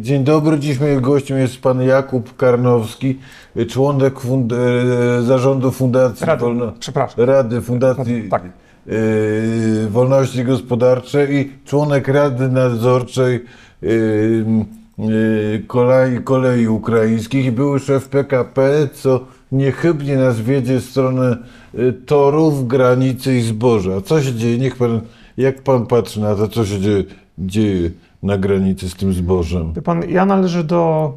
Dzień dobry, dziś moim gościem jest pan Jakub Karnowski, członek fund e, zarządu Fundacji Rady, Wolno. Rady Fundacji Tak. e, Wolności Gospodarczej i członek Rady Nadzorczej e, kolei, kolei Ukraińskich i były szef PKP, co niechybnie nas wiedzie w stronę torów, granicy i zboża. Co się dzieje? Niech pan, jak pan patrzy na to, co się dzieje, dzieje na granicy z tym zbożem? Wie pan, ja należę do.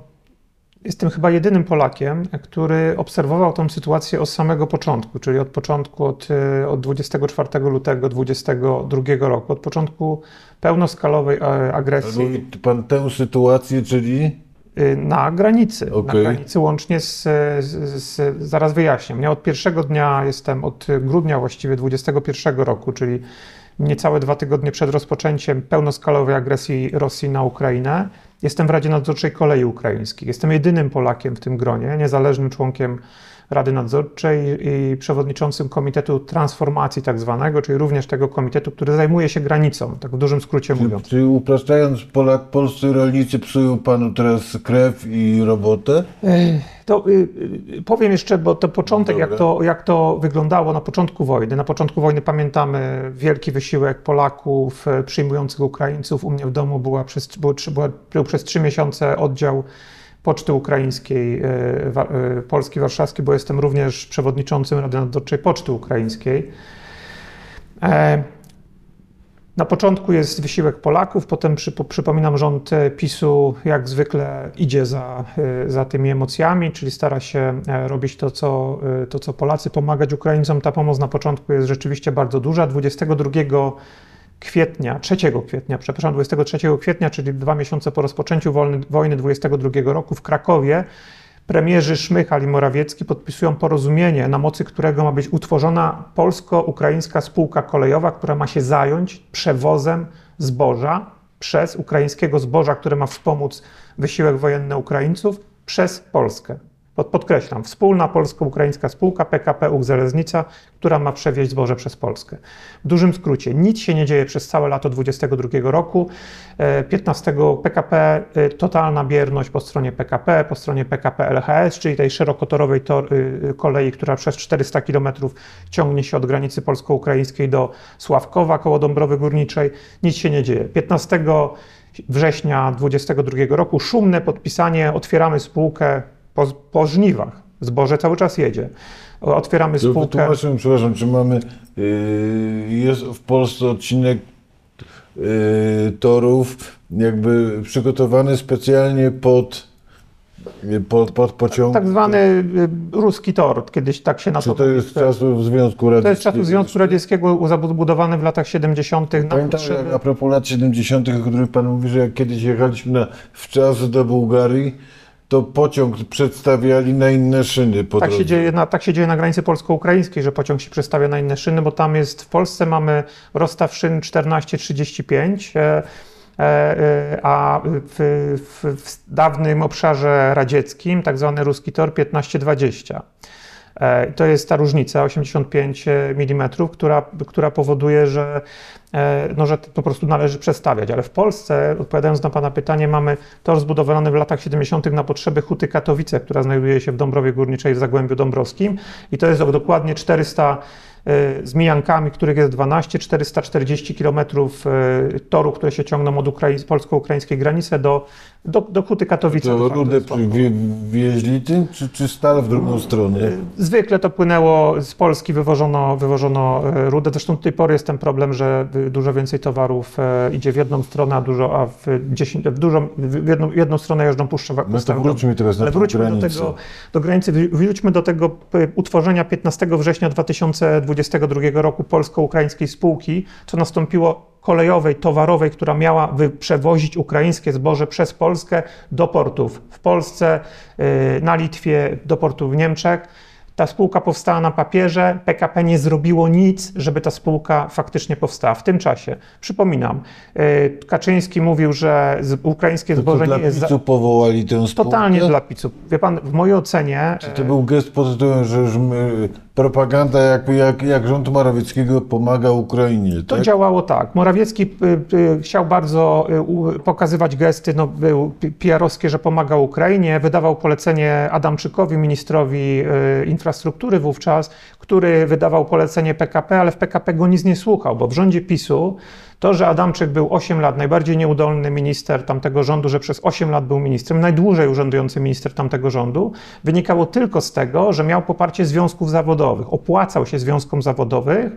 Jestem chyba jedynym Polakiem, który obserwował tę sytuację od samego początku, czyli od początku, od, y, od 24 lutego 2022 roku, od początku pełnoskalowej e, agresji Mówi pan tę sytuację, czyli y, na granicy. Okej. Na granicy łącznie z, z, z. Zaraz wyjaśnię. Ja od pierwszego dnia jestem, od grudnia właściwie 21 roku, czyli niecałe dwa tygodnie przed rozpoczęciem pełnoskalowej agresji Rosji na Ukrainę, jestem w Radzie Nadzorczej Kolei Ukraińskich. Jestem jedynym Polakiem w tym gronie, niezależnym członkiem Rady Nadzorczej i przewodniczącym Komitetu Transformacji tak zwanego, czyli również tego komitetu, który zajmuje się granicą, tak w dużym skrócie mówiąc. Czyli upraszczając, Polak, polscy rolnicy psują panu teraz krew i robotę? To y, y, powiem jeszcze, bo to początek, jak to, jak to wyglądało na początku wojny. Na początku wojny pamiętamy wielki wysiłek Polaków e, przyjmujących Ukraińców. U mnie w domu była przez, była, był przez trzy miesiące oddział Poczty Ukraińskiej, e, e, Polski Warszawskiej, bo jestem również przewodniczącym Rady Nadzorczej Poczty Ukraińskiej. E, na początku jest wysiłek Polaków, potem przypo- przypominam, rząd PiSu jak zwykle idzie za, za tymi emocjami, czyli stara się robić to co, to, co Polacy, pomagać Ukraińcom. Ta pomoc na początku jest rzeczywiście bardzo duża. 22 kwietnia, 3 kwietnia, przepraszam, 23 kwietnia, czyli dwa miesiące po rozpoczęciu wojny, wojny 22 roku w Krakowie, premierzy Szmychal i Morawiecki podpisują porozumienie, na mocy którego ma być utworzona polsko-ukraińska spółka kolejowa, która ma się zająć przewozem zboża przez ukraińskiego zboża, które ma wspomóc wysiłek wojenny Ukraińców, przez Polskę. Pod- Podkreślam, wspólna polsko-ukraińska spółka PKP UK Żeleznica, która ma przewieźć zboże przez Polskę. W dużym skrócie, nic się nie dzieje przez całe lato 2022 roku. E, 15 PKP, e, totalna bierność po stronie PKP, po stronie PKP LHS, czyli tej szerokotorowej tor, y, kolei, która przez 400 km ciągnie się od granicy polsko-ukraińskiej do Sławkowa koło Dąbrowy Górniczej. Nic się nie dzieje. 15 września 2022 roku szumne podpisanie, otwieramy spółkę po, po żniwach. Zboże cały czas jedzie. Otwieramy spółkę. wytłumaczmy, przepraszam, czy mamy, yy, jest w Polsce odcinek yy, torów jakby przygotowany specjalnie pod, yy, pod, pod pociąg? Tak zwany y, ruski tor, kiedyś tak się na to to jest czasów Związku Radzieckiego? To jest czasów Związku Radzieckiego zabudowany w latach 70. na Pamiętam, potrzeby... jak a propos lat 70., o których Pan mówi, że jak kiedyś jechaliśmy na, w czas do Bułgarii, to pociąg przedstawiali na inne szyny po Tak drodze. się, dzieje na, tak się dzieje na granicy polsko-ukraińskiej, że pociąg się przestawia na inne szyny, bo tam jest, w Polsce mamy rozstaw szyn 1435, e, e, e, a w, w, w dawnym obszarze radzieckim, tak zwany ruski tor 1520. E, To jest ta różnica 85 mm, która, która powoduje, że, e, no, że po prostu należy przestawiać. Ale w Polsce, odpowiadając na Pana pytanie, mamy tor zbudowany w latach 70. na potrzeby Huty Katowice, która znajduje się w Dąbrowie Górniczej w Zagłębiu Dąbrowskim. I to jest dokładnie 400 e, z mijankami, których jest 12, 440 km toru, które się ciągną od Ukrai- polsko-ukraińskiej granicy do, do, do Huty Katowice. To wie, wieźli tym, czy, czy stal w drugą stronę? Zwykle to płynęło z Polski, wywożono, wywożono e, rudę. Zresztą do tej pory jest ten problem, że y, dużo więcej towarów idzie w jedną stronę, a dużo, a w, dziesięć, w, dużą, w, jedną, jedną stronę jeżdżą puszczowe. No to wróćmy teraz na Ale wróćmy do granicę. tego, do granicy, wr- wróćmy do tego utworzenia 15 września 2022 roku polsko-ukraińskiej spółki, co nastąpiło kolejowej, towarowej, która miała przewozić ukraińskie zboże przez Polskę do portów w Polsce, yy, na Litwie, do portów w Niemczech. Ta spółka powstała na papierze, PKP nie zrobiło nic, żeby ta spółka faktycznie powstała. W tym czasie, przypominam, yy, Kaczyński mówił, że ukraińskie zboże dla nie jest... PiSu powołali tę spółkę? Totalnie dla PiSu. Wie pan, w mojej ocenie. Czy to był gest pod tytułem, że już my, propaganda, jak, jak, jak rząd Morawieckiego pomaga Ukrainie, To tak? działało tak. Morawiecki y, y, chciał bardzo y, pokazywać gesty, no, PR-owskie, że pomaga Ukrainie. Wydawał polecenie Adamczykowi, ministrowi infrastruktury wówczas, który wydawał polecenie PKP, ale w PKP go nic nie słuchał, bo w rządzie PiSu to, że Adamczyk był 8 lat, najbardziej nieudolny minister tamtego rządu, że przez 8 lat był ministrem, najdłużej urzędujący minister tamtego rządu, wynikało tylko z tego, że miał poparcie związków zawodowych, opłacał się związkom zawodowych,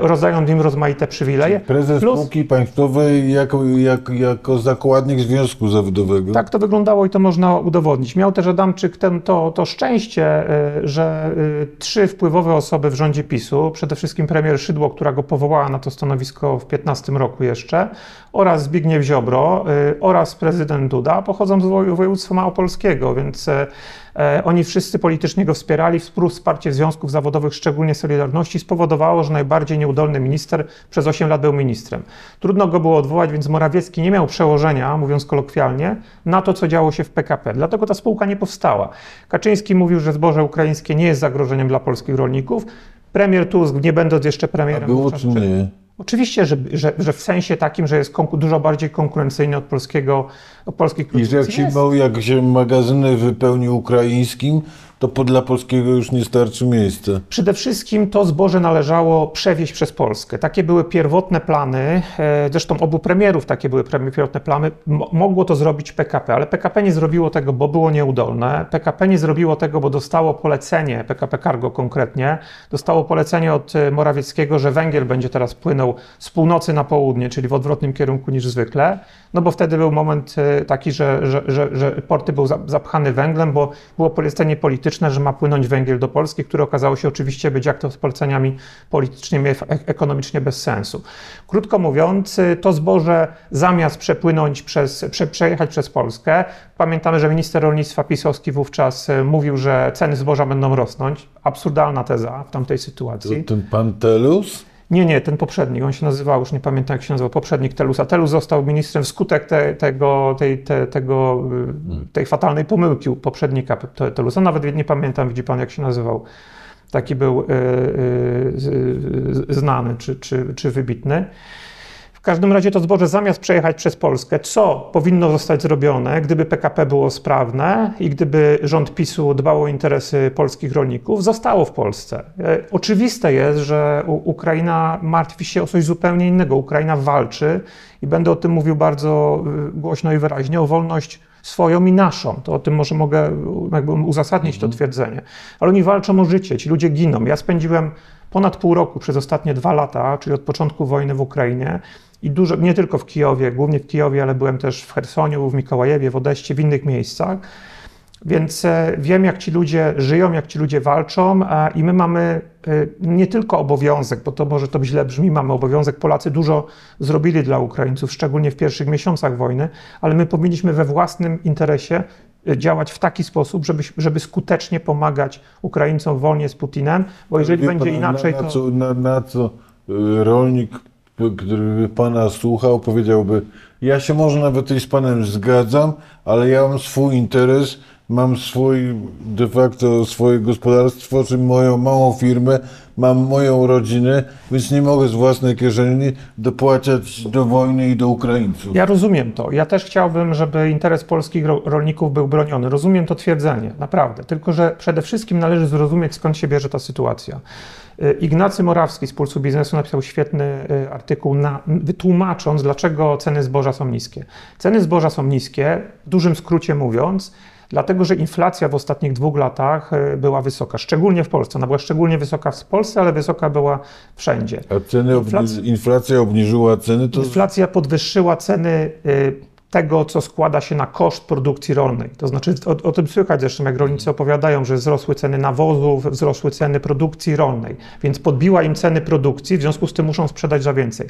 rozdając im rozmaite przywileje. Prezes Plus- spółki państwowej jako, jak, jako zakładnik Związku Zawodowego. Tak to wyglądało i to można udowodnić. Miał też Adamczyk ten, to, to szczęście, y, że y, trzy wpływowe osoby w rządzie PiSu, przede wszystkim premier Szydło, która go powołała na to stanowisko w 15 roku jeszcze, oraz Zbigniew Ziobro oraz prezydent Duda pochodzą z woj- województwa małopolskiego, więc e, e, oni wszyscy politycznie go wspierali. Współ- Wsparcie związków zawodowych, szczególnie Solidarności, spowodowało, że najbardziej nieudolny minister przez 8 lat był ministrem. Trudno go było odwołać, więc Morawiecki nie miał przełożenia, mówiąc kolokwialnie, na to, co działo się w PKP. Dlatego ta spółka nie powstała. Kaczyński mówił, że zboże ukraińskie nie jest zagrożeniem dla polskich rolników. Premier Tusk, nie będąc jeszcze A premierem, było wówczas czy nie? Oczywiście, że, że, że w sensie takim, że jest dużo bardziej konkurencyjny od polskiego, od polskich I że jak produkcji. się, Jest. jak się magazyny wypełni ukraińskim, to po, dla polskiego już nie starczy miejsca. Przede wszystkim to zboże należało przewieźć przez Polskę. Takie były pierwotne plany, e, zresztą obu premierów takie były pierwotne plany. Mo- Mogło to zrobić PKP, ale PKP nie zrobiło tego, bo było nieudolne. PKP nie zrobiło tego, bo dostało polecenie, PKP Cargo konkretnie, dostało polecenie od e, Morawieckiego, że węgiel będzie teraz płynął z północy na południe, czyli w odwrotnym kierunku niż zwykle. No bo wtedy był moment e, taki, że, że, że, że porty był za- zapchany węglem, bo było polecenie polityczne, że ma płynąć węgiel do Polski, które okazało się oczywiście być jak to z poleceniami politycznymi, e- ekonomicznie bez sensu. Krótko mówiąc, y, to zboże zamiast przepłynąć przez, prze, przejechać przez Polskę, pamiętamy, że minister rolnictwa pisowski wówczas y, mówił, że ceny zboża będą rosnąć. Absurdalna teza w tamtej To sytuacji. ten pan Telus? Nie, nie, ten poprzedni, on się nazywał, już nie pamiętam jak się nazywał, poprzednik Telusa. Telus został ministrem wskutek te, tego, tej, te, tego, y, tej fatalnej pomyłki u poprzednika Te- Telusa. Nawet nie pamiętam, widzi pan jak się nazywał. Taki był y, y, z- znany czy, czy, czy wybitny. W każdym razie to zboże zamiast przejechać przez Polskę, co powinno zostać zrobione, gdyby PKP było sprawne i gdyby rząd PiSu dbał o interesy polskich rolników, zostało w Polsce. E, Oczywiste jest, że Ukraina martwi się o coś zupełnie innego. Ukraina walczy i będę o tym mówił bardzo y, głośno i wyraźnie, o wolność swoją i naszą. To o tym może mogę jakby uzasadnić to twierdzenie. Ale oni walczą o życie, ci ludzie giną. Ja spędziłem ponad pół roku przez ostatnie dwa lata, czyli od początku wojny w Ukrainie i dużo, nie tylko w Kijowie, głównie w Kijowie, ale byłem też w Chersoniu, w Mikołajewie, w Odeście, w innych miejscach. Więc e, wiem, jak ci ludzie żyją, jak ci ludzie walczą, i my mamy e, nie tylko obowiązek, bo to może to źle brzmi, mamy obowiązek. Polacy dużo zrobili dla Ukraińców, szczególnie w pierwszych miesiącach wojny, ale my powinniśmy we własnym interesie e, działać w taki sposób, żeby, żeby skutecznie pomagać Ukraińcom w wojnie z Putinem, bo jeżeli Wie będzie pan, inaczej, na, na to. Co, na, na co rolnik, p- który by pana słuchał, powiedziałby, ja się może nawet i z panem zgadzam, ale ja mam swój interes, mam swój, de facto swoje gospodarstwo, czy moją małą firmę, mam moją rodzinę, więc nie mogę z własnej kieszeni dopłacać do wojny i do Ukraińców. Ja rozumiem to. Ja też chciałbym, żeby interes polskich ro- rolników był broniony. Rozumiem to twierdzenie, naprawdę. Tylko, że przede wszystkim należy zrozumieć, skąd się bierze ta sytuacja. Y, Ignacy Morawski z Pulsu Biznesu napisał świetny y, artykuł, na, wytłumacząc, dlaczego ceny zboża są niskie. Ceny zboża są niskie, w dużym skrócie mówiąc, dlatego że inflacja w ostatnich dwóch latach y, była wysoka, szczególnie w Polsce. Ona była szczególnie wysoka w Polsce, ale wysoka była wszędzie. A ceny obni- Inflacja- inflacja obniżyła ceny, to Inflacja podwyższyła ceny y, tego, co składa się na koszt produkcji rolnej. To znaczy, o, o tym słychać zresztą, jak rolnicy opowiadają, że wzrosły ceny nawozów, wzrosły ceny produkcji rolnej, więc podbiła im ceny produkcji, w związku z tym muszą sprzedać za więcej.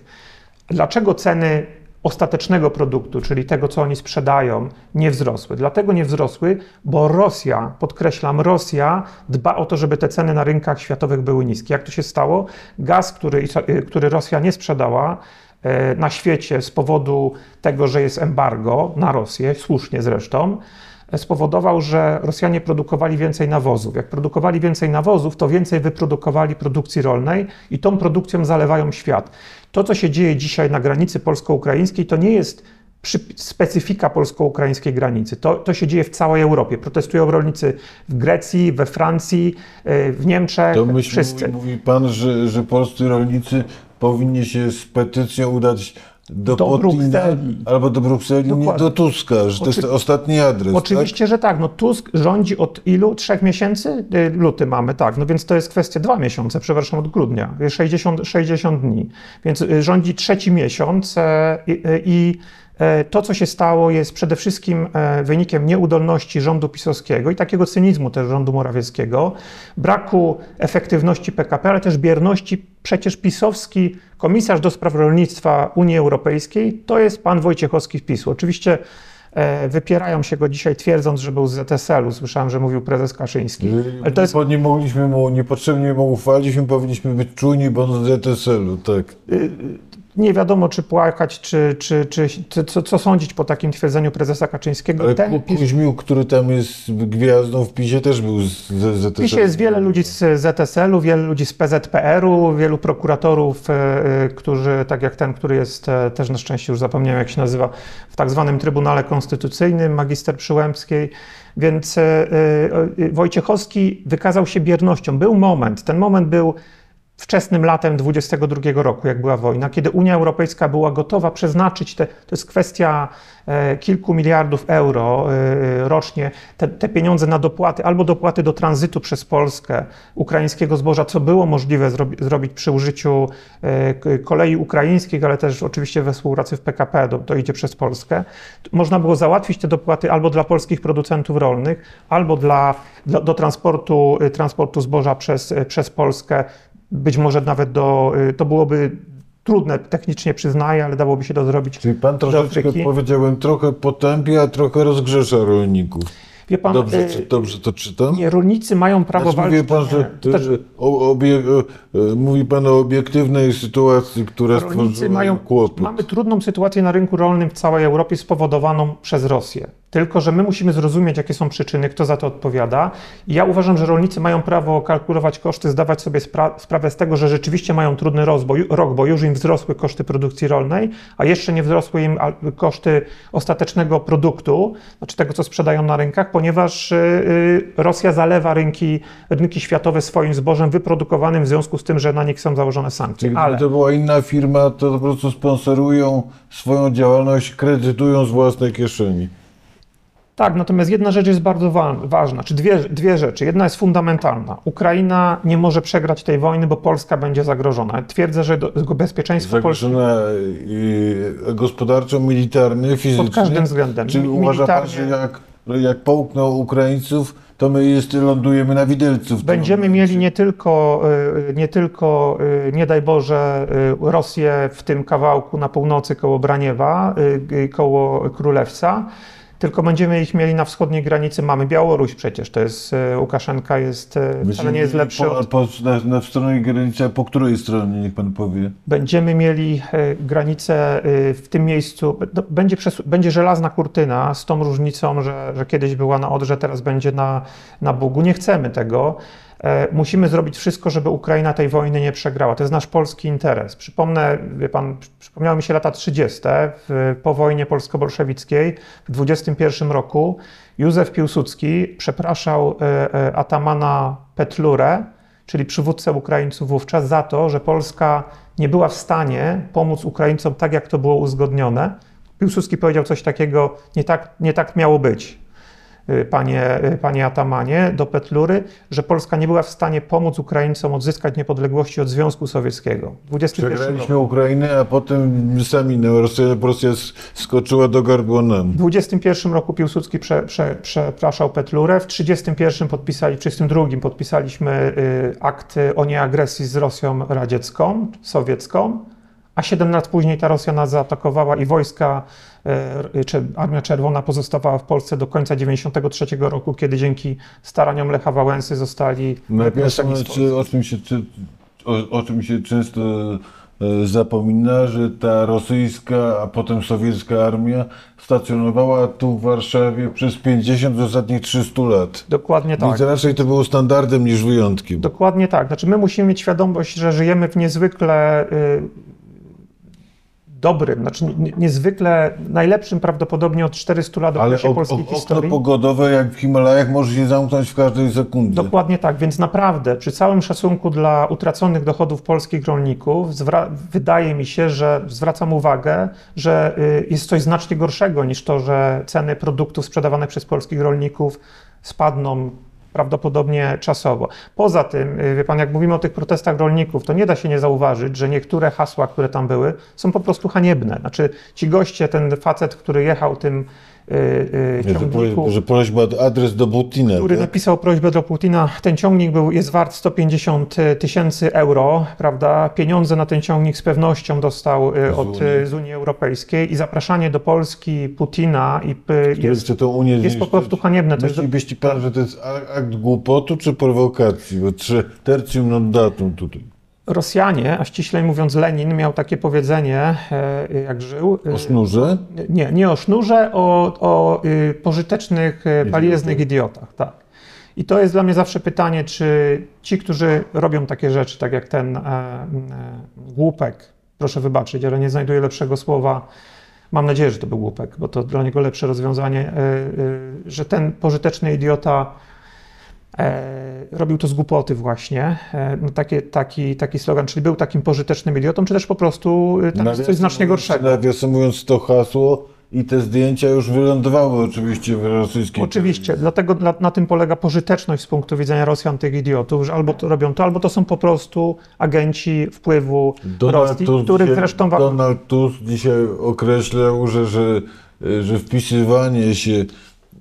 Dlaczego ceny ostatecznego produktu, czyli tego, co oni sprzedają, nie wzrosły? Dlatego nie wzrosły, bo Rosja, podkreślam, Rosja dba o to, żeby te ceny na rynkach światowych były niskie. Jak to się stało? Gaz, który, który Rosja nie sprzedała, na świecie z powodu tego, że jest embargo na Rosję, słusznie zresztą, spowodował, że Rosjanie produkowali więcej nawozów. Jak produkowali więcej nawozów, to więcej wyprodukowali produkcji rolnej i tą produkcją zalewają świat. To, co się dzieje dzisiaj na granicy polsko-ukraińskiej, to nie jest specyfika polsko-ukraińskiej granicy. To, to się dzieje w całej Europie. Protestują rolnicy w Grecji, we Francji, y, w Niemczech, To myśli, wszyscy. mówi, mówi pan, że, że polscy rolnicy powinni się z petycją udać do, Do Brukseli. albo do Brukseli, nie Dokładnie. do Tuska, że to jest Oczy- ostatni adres. Oczywiście, że tak. No Tusk rządzi od ilu? Trzech miesięcy? Y, Luty mamy, tak. No więc to jest kwestia dwa miesiące, przepraszam, od grudnia. 60, 60 dni. Więc y, rządzi trzeci miesiąc e, i, i to, co się stało, jest przede wszystkim e, wynikiem nieudolności rządu pisowskiego i takiego cynizmu też rządu Morawieckiego, braku efektywności PKP, ale też bierności. Przecież pisowski komisarz do spraw rolnictwa Unii Europejskiej to jest pan Wojciechowski z PiSu. Oczywiście e, wypierają się go dzisiaj twierdząc, że był z ZSL-u. Słyszałem, że mówił prezes Kaszyński. Ale to jest nie mogliśmy mu, niepotrzebnie mu ufalić, my powinniśmy być czujni, bo on z ZSL-u, tak. Nie wiadomo, czy płakać, czy, czy, czy, czy co, co sądzić po takim twierdzeniu prezesa Kaczyńskiego. Ale Ten Ku- Kuźmiuk, który tam jest gwiazdą w PiSie, też był z z ZSL-u. W PiSie jest wiele ludzi z ZSL-u, wielu ludzi z PZPR-u, wielu prokuratorów, e, e, którzy, tak jak ten, który jest e, też na szczęście już zapomniałem, jak się nazywa, w tak zwanym Trybunale Konstytucyjnym, magister Przyłębskiej. Więc Wojciechowski wykazał się biernością. Był moment, ten moment był wczesnym latem 22 roku, jak była wojna, kiedy Unia Europejska była gotowa przeznaczyć te, to jest kwestia e, kilku miliardów euro e, rocznie, te, te pieniądze na dopłaty, albo dopłaty do tranzytu przez Polskę ukraińskiego zboża, co było możliwe zrobi, zrobić przy użyciu e, kolei ukraińskich, ale też oczywiście we współpracy w PKP, to, to idzie przez Polskę. Można było załatwić te dopłaty albo dla polskich producentów rolnych, albo dla, dla, do transportu, transportu zboża przez, przez Polskę, być może nawet do, y, to byłoby trudne technicznie przyznaję, ale dałoby się to zrobić. Czyli pan troszeczkę, powiedziałem, trochę potępia, a trochę rozgrzesza rolników. Wie pan, Dobrze, y, czy, dobrze to czytam? nie, rolnicy mają prawo Znaczy, mówi walczyć. pan, że, to że o, obie, e, mówi pan o obiektywnej sytuacji, która rolnicy stworzyła mają, kłopot. mamy trudną sytuację na rynku rolnym w całej Europie spowodowaną przez Rosję. Tylko, że my musimy zrozumieć, jakie są przyczyny, kto za to odpowiada. I ja uważam, że rolnicy mają prawo kalkulować koszty, zdawać sobie spra- sprawę z tego, że rzeczywiście mają trudny rozboj, rok, bo już im wzrosły koszty produkcji rolnej, a jeszcze nie wzrosły im koszty ostatecznego produktu, znaczy tego, co sprzedają na rynkach, ponieważ y, y, Rosja zalewa rynki, rynki światowe swoim zbożem wyprodukowanym w związku z tym, że na nich są założone sankcje. Gdyby Ale to była inna firma, to po prostu sponsorują swoją działalność, kredytują z własnej kieszeni. Tak, natomiast jedna rzecz jest bardzo wa- ważna, czy dwie, dwie rzeczy. Jedna jest fundamentalna. Ukraina nie może przegrać tej wojny, bo Polska będzie zagrożona. Twierdzę, że do, bezpieczeństwa Polski gospodarczo, militarnie, fizycznie. pod każdym względem. Czyli uważa pan, że jak, jak połkną Ukraińców, to my jest, lądujemy na widelcu. Będziemy mieli nie tylko, y, nie tylko, y, nie daj Boże, y, Rosję w tym kawałku na północy koło Braniewa, koło Królewca, tylko będziemy ich mieli na wschodniej granicy. Mamy Białoruś przecież, to jest, y, Łukaszenka jest, Będziemy wcale nie jest lepszy po, od po, na, na stronie granicy, po której stronie, niech pan powie? Będziemy mieli e, granicę e, w tym miejscu, będzie, przes- będzie żelazna kurtyna z tą różnicą, że, że kiedyś była na Odrze, teraz będzie na, na Bugu. Nie chcemy tego. E, Musimy zrobić wszystko, żeby Ukraina tej wojny nie przegrała. To jest nasz polski interes. Przypomnę, wie pan, przypomniały mi się lata 30. W, po wojnie polsko-bolszewickiej w 21 roku Józef Piłsudski przepraszał e, e, atamana Petlurę, czyli przywódcę Ukraińców wówczas, za to, że Polska nie była w stanie pomóc Ukraińcom tak, jak to było uzgodnione. Piłsudski powiedział coś takiego, nie tak, nie tak miało być, panie, y, panie Atamanie, do Petlury, że Polska nie była w stanie pomóc Ukraińcom odzyskać niepodległości od Związku Sowieckiego. W 21 roku. Przegraliśmy Ukrainę, a potem sami no, Rosja, Rosja skoczyła do gardła nam. W 21 roku Piłsudski prze, prze, przepraszał Petlurę, w 31 podpisali, w 32 podpisaliśmy y, akt o nieagresji z Rosją radziecką, sowiecką, a 7 lat później ta Rosja nas zaatakowała i wojska, y, czy Armia Czerwona pozostawała w Polsce do końca 93 roku, kiedy dzięki staraniom Lecha Wałęsy zostali Polski. czy, o, czym się, czy, o, o czym się często e, zapomina, że ta rosyjska, a potem sowiecka armia stacjonowała tu w Warszawie przez 50 z ostatnich 300 lat. Dokładnie tak. Więc raczej to było standardem niż wyjątkiem. Dokładnie tak. Znaczy, my musimy mieć świadomość, że żyjemy w niezwykle y, dobrym, znaczy nie- niezwykle najlepszym prawdopodobnie od 400 lat Ale okresie polskiej okno historii. pogodowe jak w Himalajach może się zamknąć w każdej sekundzie. Dokładnie tak, więc naprawdę przy całym szacunku dla utraconych dochodów polskich rolników, wydaje mi się, że zwracam uwagę, że y, jest coś znacznie gorszego niż to, że ceny produktów sprzedawanych przez polskich rolników spadną prawdopodobnie czasowo. Poza tym, y, wie pan, jak mówimy o tych protestach rolników, to nie da się nie zauważyć, że niektóre hasła, które tam były, są po prostu haniebne. Znaczy, ci goście, ten facet, który jechał tym ciągniku, powie- że prośba adres do Putina. który tak? napisał prośbę do Putina. Ten ciągnik był, jest wart 150 tysięcy euro, prawda? Pieniądze na ten ciągnik z pewnością dostał y, Z od Unii. y, z Unii Europejskiej i zapraszanie do Polski Putina i, y, Który jest, tą Unię jest po prostu haniebne. To Myślibyście pan, że to jest akt głupotu czy prowokacji? Bo trze, tertium non datum tutaj. Rosjanie, a ściślej mówiąc Lenin, miał takie powiedzenie, e, jak żył. e, O sznurze? Nie, nie o sznurze, o, o y, pożytecznych, y, palieznych idiotach. Tak. I to jest dla mnie zawsze pytanie, czy ci, którzy robią takie rzeczy, tak jak ten e, e, głupek, proszę wybaczyć, ale nie znajduję lepszego słowa. Mam nadzieję, że to był głupek, bo to dla niego lepsze rozwiązanie, e, e, że ten pożyteczny idiota e, robił to z głupoty właśnie. E, no takie, taki, taki slogan, czyli był takim pożytecznym idiotą, czy też po prostu e, coś znacznie gorszego. Nawiasem mówiąc to hasło i te zdjęcia już wylądowały oczywiście w rosyjskiej Oczywiście, dlatego na, na tym polega pożyteczność z punktu widzenia Rosjan, tych idiotów, że albo to robią to, albo to są po prostu agenci wpływu Donald Rosji, Tusk, których zresztą... Donald Tusk dzisiaj określał, że, że, że wpisywanie się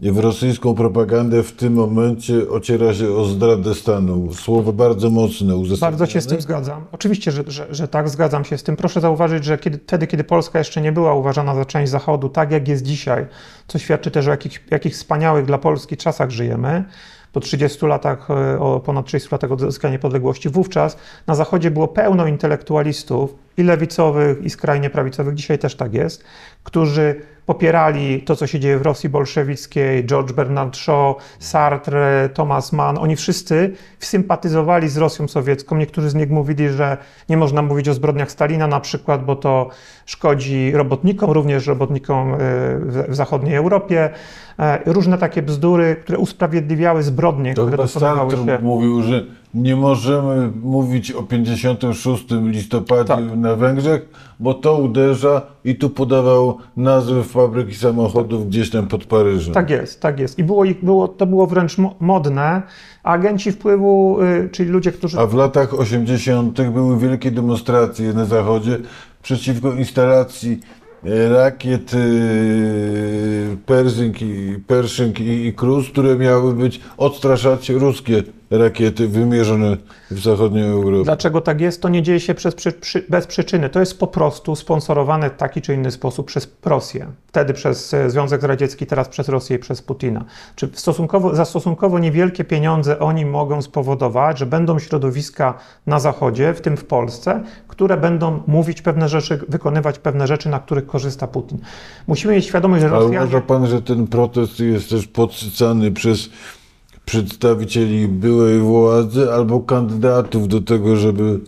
w rosyjską propagandę w tym momencie ociera się o zdradę stanu. Słowo bardzo mocne, uzasadnione. Bardzo się z tym zgadzam. Oczywiście, że, że, że tak, zgadzam się z tym. Proszę zauważyć, że kiedy, wtedy, kiedy Polska jeszcze nie była uważana za część Zachodu, tak jak jest dzisiaj, co świadczy też o jakich, jakich wspaniałych dla Polski czasach żyjemy, po 30 latach, e, o ponad 30 latach od odzyskania niepodległości, wówczas na Zachodzie było pełno intelektualistów, i lewicowych, i skrajnie prawicowych, dzisiaj też tak jest, którzy popierali to, co się dzieje w Rosji bolszewickiej, George Bernard Shaw, Sartre, Thomas Mann, oni wszyscy sympatyzowali z Rosją sowiecką. Niektórzy z nich mówili, że nie można mówić o zbrodniach Stalina na przykład, bo to szkodzi robotnikom, również robotnikom e, w, zachodniej Europie. E, Różne takie bzdury, które usprawiedliwiały zbrodnie, To które Sartre się. mówił, że nie możemy mówić o 56 listopadzie Tak. na Węgrzech, bo to uderza i tu podawał nazwy fabryki samochodów gdzieś tam pod Paryżem. Tak jest, tak jest. I było, ich- było, to było wręcz mo- modne. Agenci wpływu, y, czyli ludzie, którzy A w latach 80. były wielkie demonstracje na Zachodzie przeciwko instalacji e, rakiet e, Pershing i, Pershing i, i Cruz, które miały być odstraszać ruskie rakiety wymierzone w zachodnią Europę. Dlaczego tak jest? To nie dzieje się przez, przy, bez przyczyny. To jest po prostu sponsorowane w taki czy inny sposób przez Rosję. Wtedy przez e, Związek Radziecki, teraz przez Rosję i przez Putina. Czy stosunkowo, za stosunkowo niewielkie pieniądze oni mogą spowodować, że będą środowiska na Zachodzie, w tym w Polsce, które będą mówić pewne rzeczy, wykonywać pewne rzeczy, na których korzysta Putin. Musimy mieć świadomość, że Ale Rosjanie... uważa pan, że ten protest jest też podsycany przez przedstawicieli byłej władzy albo kandydatów do tego, żeby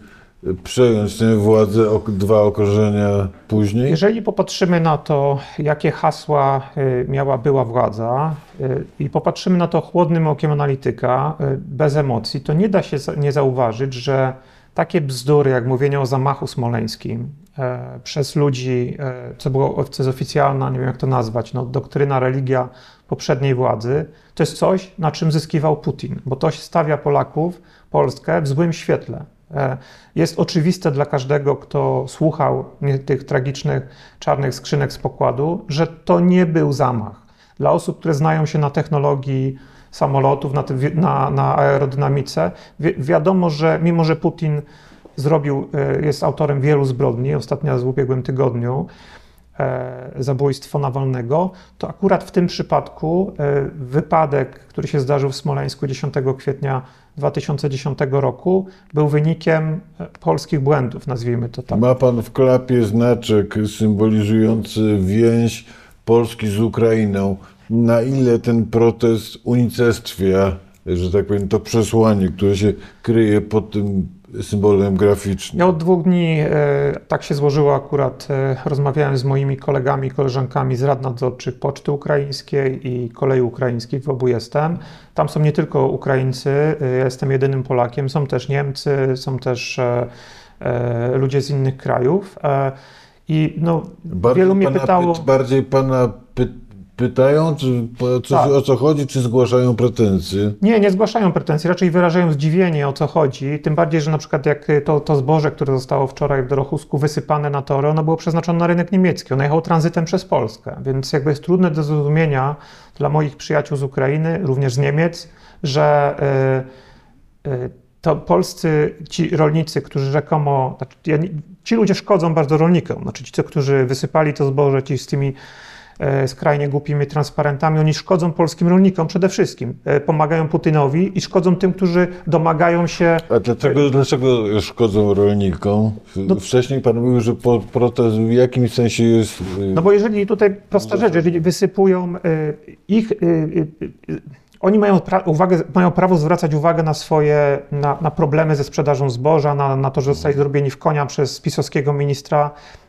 przejąć tę władzę dwa okrążenia później? Jeżeli popatrzymy na to, jakie hasła y, miała była władza y, i popatrzymy na to chłodnym okiem analityka, y, bez emocji, to nie da się nie zauważyć, że takie bzdury, jak mówienie o zamachu smoleńskim e, przez ludzi, e, co było co jest oficjalna, nie wiem jak to nazwać, no, doktryna, religia poprzedniej władzy, to jest coś, na czym zyskiwał Putin, bo to stawia Polaków, Polskę w złym świetle. E, Jest oczywiste dla każdego, kto słuchał tych tragicznych czarnych skrzynek z pokładu, że to nie był zamach. Dla osób, które znają się na technologii samolotów, na, na, na aerodynamice, wi wiadomo, że mimo, że Putin zrobił, e, jest autorem wielu zbrodni, ostatnia z ubiegłym tygodniu, zabójstwo Nawalnego, to akurat w tym przypadku e, wypadek, który się zdarzył w Smoleńsku 10 kwietnia 2010 roku, był wynikiem e, polskich błędów, nazwijmy to tak. Ma pan w klapie znaczek symbolizujący więź Polski z Ukrainą. Na ile ten protest unicestwia, że tak powiem, to przesłanie, które się kryje pod tym symbolem graficznym? Ja od dwóch dni e, tak się złożyło akurat, e, rozmawiałem z moimi kolegami, koleżankami z rad nadzorczych Poczty Ukraińskiej i Kolei Ukraińskich, w obu jestem. Tam są nie tylko Ukraińcy, e, ja jestem jedynym Polakiem, są też Niemcy, są też ludzie z innych krajów. I no, wielu mnie pana pytało... Py, bardziej pana py, pytają, czy Tak. o co chodzi, czy zgłaszają pretensje? Nie, nie zgłaszają pretensji, raczej wyrażają zdziwienie, o co chodzi. Tym bardziej, że na przykład jak to, to zboże, które zostało wczoraj w Dorochusku wysypane na tory, ono było przeznaczone na rynek niemiecki. Ono jechało tranzytem przez Polskę, więc jakby jest trudne do zrozumienia dla moich przyjaciół z Ukrainy, również z Niemiec, że y, y, to polscy ci rolnicy, którzy rzekomo, znaczy, ci ludzie szkodzą bardzo rolnikom, znaczy ci, którzy wysypali to zboże, ci z tymi skrajnie głupimi transparentami, oni szkodzą polskim rolnikom przede wszystkim. E, Pomagają Putynowi i szkodzą tym, którzy domagają się. A dlaczego, dlaczego szkodzą rolnikom? No- Wcześniej pan mówił, że po, protest w jakimś sensie jest... y, No bo jeżeli tutaj prosta rzecz, jeżeli wysypują e, ich. e, e, e, Oni mają, pra- uwagę, mają prawo zwracać uwagę na swoje, na, na problemy ze sprzedażą zboża, na, na to, że zostali zrobieni w konia przez pisowskiego ministra e, e,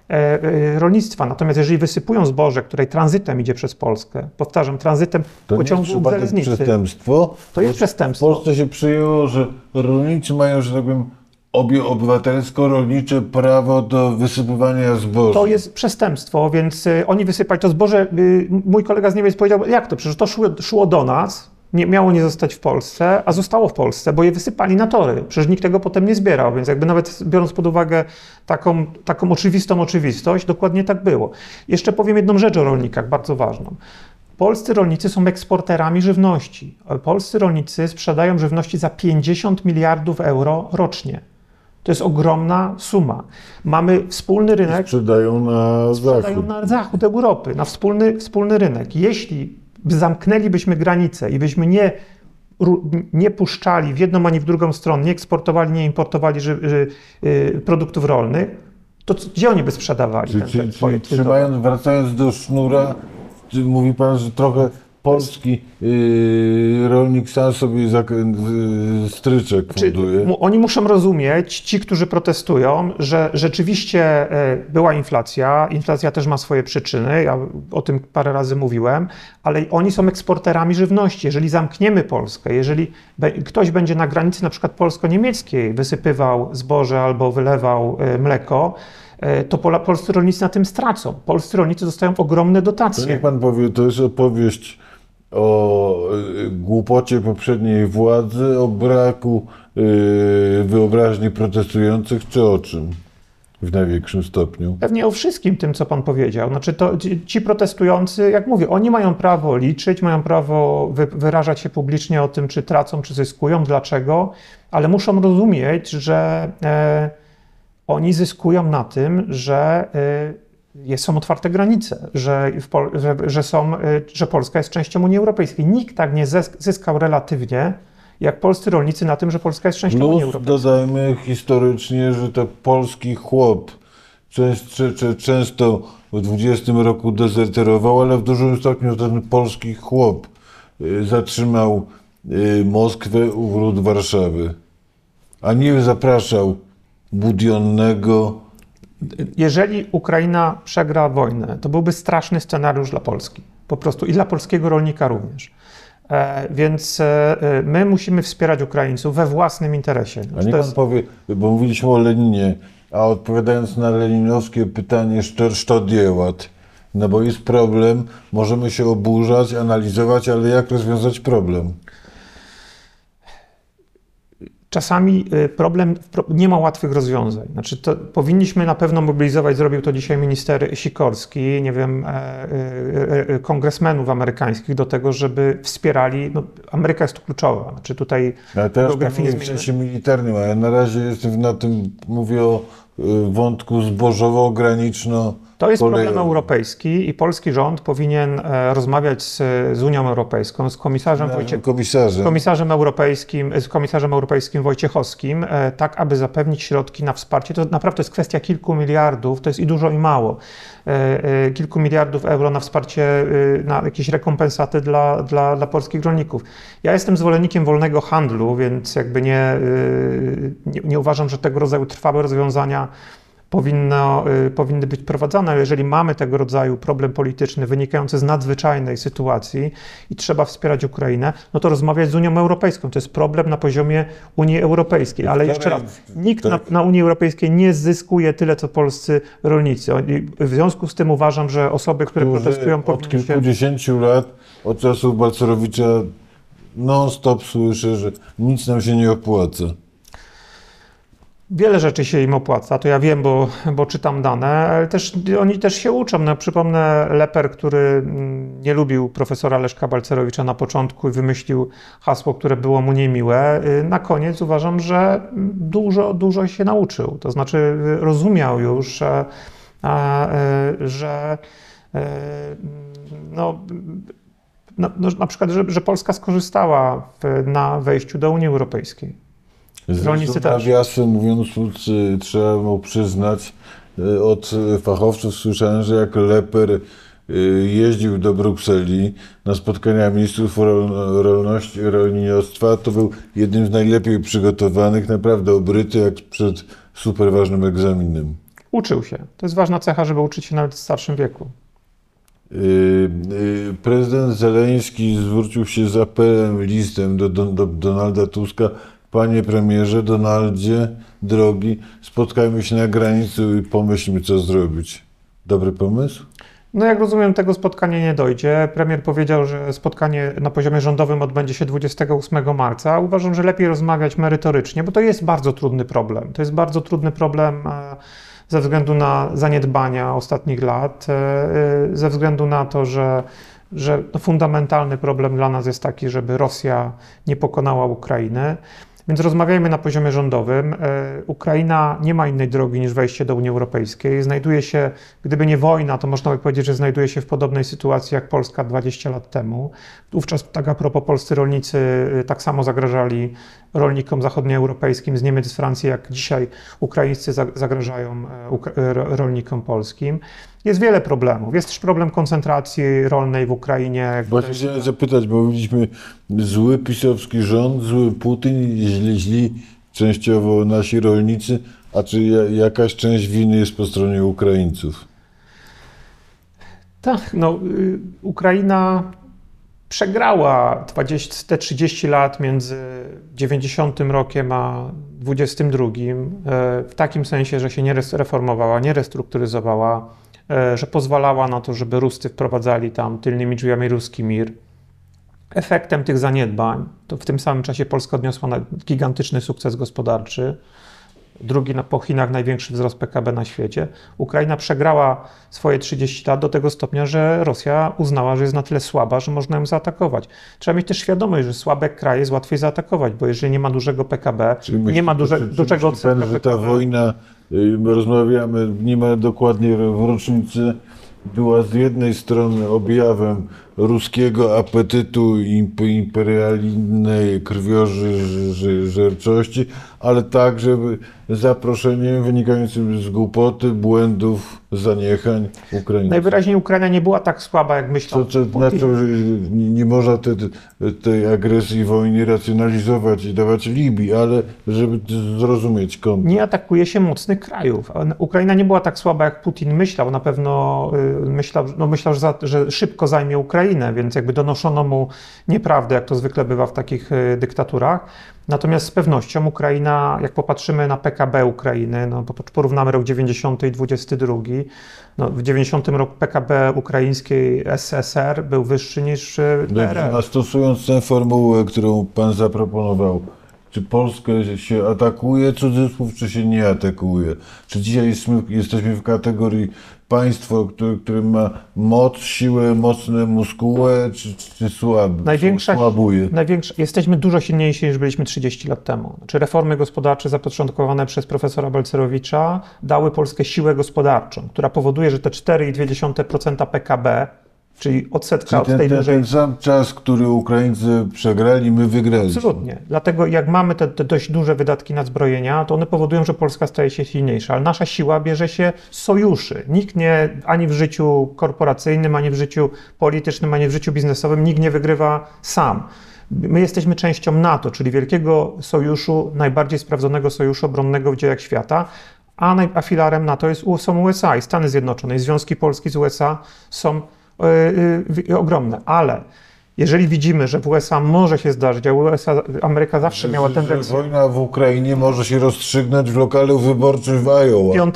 rolnictwa. Natomiast jeżeli wysypują zboże, które tranzytem idzie przez Polskę, powtarzam, tranzytem To nie jest pociągu przypadek żeleznicy, przestępstwo? to jest W przestępstwo. Polsce się przyjęło, że rolnicy mają, że tak powiem, obie obywatelsko-rolnicze prawo do wysypywania zboża. To jest przestępstwo, więc y, oni wysypać to zboże. Y, mój kolega z Niemiec powiedział, jak to? Przecież to szło, szło do nas, nie, miało nie zostać w Polsce, a zostało w Polsce, bo je wysypali na tory. Przecież nikt tego potem nie zbierał, więc jakby nawet biorąc pod uwagę taką, taką oczywistą oczywistość, dokładnie tak było. Jeszcze powiem jedną rzecz o rolnikach, bardzo ważną. Polscy rolnicy są eksporterami żywności. Polscy rolnicy sprzedają żywności za 50 miliardów euro rocznie. To jest ogromna suma. Mamy wspólny rynek Sprzedają na sprzedają zachód. na zachód Europy, na wspólny, wspólny rynek. Jeśli zamknęlibyśmy granice i byśmy nie, nie puszczali w jedną ani w drugą stronę, nie eksportowali, nie importowali ży, ży, y, produktów rolnych, to gdzie oni by sprzedawali Czy, ten, czy, ten czy, swoje trzymając, wracając do sznura, mówi pan, że trochę polski yy, rolnik sam sobie zak- yy, stryczek Czy funduje? mu- oni muszą rozumieć, ci, którzy protestują, że rzeczywiście e, była inflacja. Inflacja też ma swoje przyczyny, ja o tym parę razy mówiłem, ale oni są eksporterami żywności. Jeżeli zamkniemy Polskę, jeżeli be- ktoś będzie na granicy na przykład polsko-niemieckiej wysypywał zboże albo wylewał e, mleko, e, to pola, polscy rolnicy na tym stracą. Polscy rolnicy dostają ogromne To dotacje. niech pan powie, to jest opowieść o y, głupocie poprzedniej władzy, o braku y, wyobraźni protestujących, czy o czym w największym stopniu? Pewnie o wszystkim tym, co pan powiedział. Znaczy, to ci- protestujący, jak mówię, oni mają prawo liczyć, mają prawo wy, wyrażać się publicznie o tym, czy tracą, czy zyskują, dlaczego, ale muszą rozumieć, że e, oni zyskują na tym, że e, są otwarte granice, że, że, że, są, e, że Polska jest częścią Unii Europejskiej. Nikt tak nie zys- zyskał relatywnie, jak polscy rolnicy na tym, że Polska jest częścią Unii Plus Europejskiej. dodajmy historycznie, że to polski chłop często, często w 20 roku dezerterował, ale w dużym stopniu ten polski chłop y, zatrzymał y, Moskwę u wrót Warszawy, a nie zapraszał Budionnego. Jeżeli Ukraina przegra wojnę, to byłby straszny scenariusz dla Polski. Po prostu i dla polskiego rolnika również. E, więc e, e, my musimy wspierać Ukraińców we własnym interesie. A niech pan jest, powie, bo mówiliśmy o Leninie, a odpowiadając na leninowskie pytanie, co dziełać? No bo jest problem, możemy się oburzać, analizować, ale jak rozwiązać problem? Czasami e, problem pro- nie ma łatwych rozwiązań. Znaczy, to powinniśmy na pewno mobilizować, zrobił to dzisiaj minister Sikorski, nie wiem, e, e, e, kongresmenów amerykańskich do tego, żeby wspierali. No, Ameryka jest tu kluczowa. Znaczy, tutaj Ale teraz nie w sensie militarnym, a ja na razie jestem na tym, mówię o y, wątku zbożowo-graniczno. To jest problem europejski i polski rząd powinien e, rozmawiać z, z Unią Europejską, z komisarzem Wojciech, Komisarze. komisarzem europejskim, z komisarzem europejskim Wojciechowskim, e, tak aby zapewnić środki na wsparcie. To naprawdę jest kwestia kilku miliardów, to jest i dużo i mało. E, Kilku miliardów euro na wsparcie, na jakieś rekompensaty dla, dla, dla polskich rolników. Ja jestem zwolennikiem wolnego handlu, więc jakby nie, nie, nie uważam, że tego rodzaju trwałe rozwiązania powinno, y, powinny być prowadzone, ale jeżeli mamy tego rodzaju problem polityczny wynikający z nadzwyczajnej sytuacji i trzeba wspierać Ukrainę, no to rozmawiać z Unią Europejską. To jest problem na poziomie Unii Europejskiej. Ale jeszcze raz, nikt Tak. na, na Unii Europejskiej nie zyskuje tyle, co polscy rolnicy. W związku z tym uważam, że osoby, które którzy protestują, od powinny się... kilkudziesięciu lat, od czasów Balcerowicza, non-stop słyszę, że nic nam się nie opłaca. Wiele rzeczy się im opłaca, to ja wiem, bo, bo czytam dane, ale też oni też się uczą. No, przypomnę Leper, który mm, nie lubił profesora Leszka Balcerowicza na początku i wymyślił hasło, które było mu niemiłe. Y, Na koniec uważam, że dużo, dużo się nauczył. To znaczy y, rozumiał już, że, y, że no, no, no, na przykład, że, że Polska skorzystała w, na wejściu do Unii Europejskiej. Rolnicy też. nawiasem mówiąc, trzeba mu przyznać, y, od fachowców słyszałem, że jak Leper y, jeździł do Brukseli na spotkania ministrów rol- rolności rolnictwa, to był jednym z najlepiej przygotowanych, naprawdę obryty jak przed super ważnym egzaminem. Uczył się. To jest ważna cecha, żeby uczyć się nawet w starszym wieku. Y, Prezydent Zeleński zwrócił się z apelem, listem do, do, do Donalda Tuska. Panie premierze, Donaldzie, drogi, spotkajmy się na granicy i pomyślmy, co zrobić. Dobry pomysł? No jak rozumiem, tego spotkania nie dojdzie. Premier powiedział, że spotkanie na poziomie rządowym odbędzie się 28 marca. Uważam, że lepiej rozmawiać merytorycznie, bo to jest bardzo trudny problem. To jest bardzo trudny problem e, ze względu na zaniedbania ostatnich lat, e, e, ze względu na to, że, że no fundamentalny problem dla nas jest taki, żeby Rosja nie pokonała Ukrainy. Więc rozmawiajmy na poziomie rządowym. E, Ukraina nie ma innej drogi niż wejście do Unii Europejskiej. Znajduje się, gdyby nie wojna, to można by powiedzieć, że znajduje się w podobnej sytuacji jak Polska 20 lat temu. Wówczas, tak a propos, polscy rolnicy y, tak samo zagrażali rolnikom zachodnioeuropejskim z Niemiec, z Francji, jak dzisiaj ukraińscy za- zagrażają e, rolnikom polskim. Jest wiele problemów. Jest też problem koncentracji rolnej w Ukrainie. Właśnie chciałem zapytać, bo mówiliśmy zły pisowski rząd, zły Putin, źli, źli częściowo nasi rolnicy, a czy ja, jakaś część winy jest po stronie Ukraińców? Tak, no, y, Ukraina przegrała 20, te 30 lat między 90 rokiem a 22 e, w takim sensie, że się nie reformowała, nie restrukturyzowała, że pozwalała na to, żeby Ruscy wprowadzali tam tylnymi drzwiami ruski mir. Efektem tych zaniedbań, to w tym samym czasie Polska odniosła gigantyczny sukces gospodarczy, drugi na, po Chinach największy wzrost PKB na świecie. Ukraina przegrała swoje 30 lat do tego stopnia, że Rosja uznała, że jest na tyle słaba, że można ją zaatakować. Trzeba mieć też świadomość, że słabe kraje jest łatwiej zaatakować, bo jeżeli nie ma dużego PKB, Czyli nie ma duże, czy- czy dużego myśli pan, że ta wojna, y, rozmawiamy niemal dokładnie w rocznicę, była z jednej strony objawem ruskiego apetytu imp- imperialnej krwiożerczości, ale także zaproszeniem wynikającym z głupoty, błędów, zaniechań Ukraińców. Najwyraźniej Ukraina nie była tak słaba, jak Co, myślał co, na Putin. to, że nie, nie można te, te, tej agresji wojny racjonalizować i dawać Libii, ale żeby zrozumieć kontekst. Nie atakuje się mocnych krajów. Ukraina nie była tak słaba, jak Putin myślał. Na pewno y, myślał, no myślał że, za, że szybko zajmie Ukrainę, więc jakby donoszono mu nieprawdę, jak to zwykle bywa w takich y, dyktaturach. Natomiast z pewnością Ukraina, jak popatrzymy na PKB Ukrainy, no, po- porównamy rok 90 i 22, no, w 90 roku PKB ukraińskiej SSR był wyższy niż y, Dobrze, PRL. a stosując tę formułę, którą Pan zaproponował, czy Polskę się atakuje, cudzysłów, czy się nie atakuje. Czy dzisiaj jesteśmy w kategorii państwo, które, które ma moc, siłę, mocne muskułę, czy, czy słab, Największa, słabuje? największa, jesteśmy dużo silniejsi niż byliśmy 30 lat temu. Znaczy reformy gospodarcze zapoczątkowane przez profesora Balcerowicza dały Polskę siłę gospodarczą, która powoduje, że te 4,2% PKB, czyli odsetka Czyli od ten, tej ten, dużej ten sam czas, który Ukraińcy przegrali, my wygraliśmy. Absolutnie. Dlatego jak mamy te, te dość duże wydatki na zbrojenia, to one powodują, że Polska staje się silniejsza, ale nasza siła bierze się z sojuszy. Nikt nie, ani w życiu korporacyjnym, ani w życiu politycznym, ani w życiu biznesowym, nikt nie wygrywa sam. My jesteśmy częścią NATO, czyli wielkiego sojuszu, najbardziej sprawdzonego sojuszu obronnego w dziejach świata, a, filarem NATO jest, są USA i Stany Zjednoczone. I związki Polski z USA są ogromne, ale jeżeli widzimy, że w USA może się zdarzyć, a USA, Ameryka zawsze miała Że tendencję. Wojna w Ukrainie może się rozstrzygnąć w lokalu wyborczym w Iowa. 5,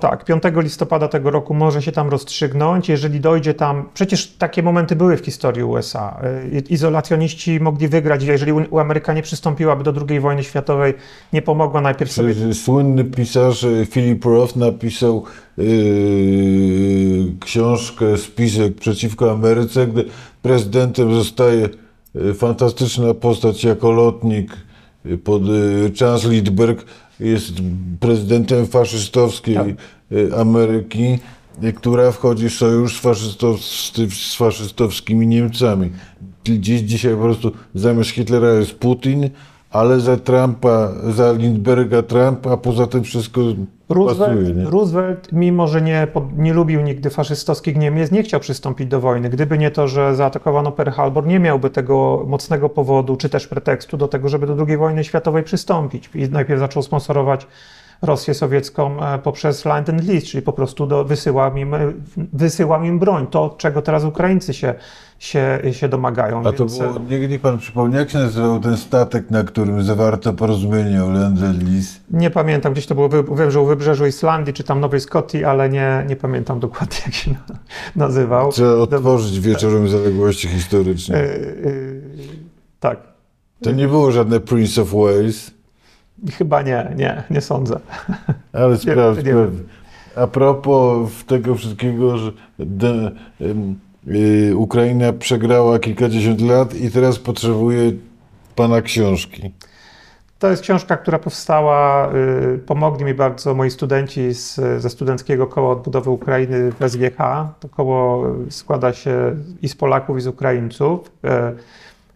tak, 5 listopada tego roku może się tam rozstrzygnąć. Jeżeli dojdzie tam, przecież takie momenty były w historii USA. Y, Izolacjoniści mogli wygrać, jeżeli Ameryka nie przystąpiłaby do II wojny światowej, nie pomogła najpierw sobie. Słynny pisarz e, Philip Roth napisał yy, książkę, spisek przeciwko Ameryce, gdy prezydentem zostaje e, fantastyczna postać jako lotnik e, pod Charles Lindbergh, jest prezydentem faszystowskiej Tak. Ameryki, która wchodzi w sojusz z, faszystow, z faszystowskimi Niemcami. Dziś, dzisiaj po prostu zamiast Hitlera jest Putin, ale za Trumpa, za Lindberga Trump, a poza tym wszystko pasuje. Roosevelt, Nie? Roosevelt, mimo że nie, nie lubił nigdy faszystowskich Niemiec, nie chciał przystąpić do wojny. Gdyby nie to, że zaatakowano Pearl Harbor, nie miałby tego mocnego powodu, czy też pretekstu do tego, żeby do II wojny światowej przystąpić. I najpierw zaczął sponsorować Rosję sowiecką e, poprzez Land and Lease, czyli po prostu do, wysyłał, im, e, wysyłał im broń, to czego teraz Ukraińcy się, się, się domagają. A to Więc, e, było, niech, niech pan przypomni, jak się nazywał ten statek, na którym zawarto porozumienie o Land and Lease? Nie pamiętam, gdzieś to było wy- wybrzeżu, wybrzeżu Islandii czy tam Nowej Skotii, ale nie, nie pamiętam dokładnie jak się na, nazywał. Trzeba otworzyć wieczorem zaległości historyczne. Yy, yy, tak. To nie było żadne Prince of Wales, Chyba nie, nie, nie sądzę. ale sprawdź. nie wiem. A propos tego wszystkiego, że de, y, Ukraina przegrała kilkadziesiąt lat i teraz potrzebuje pana książki. To jest książka, która powstała, yy, pomogli mi bardzo moi studenci z, ze Studenckiego Koła Odbudowy Ukrainy w SGH. To koło y, składa się i z Polaków, i z Ukraińców. yy,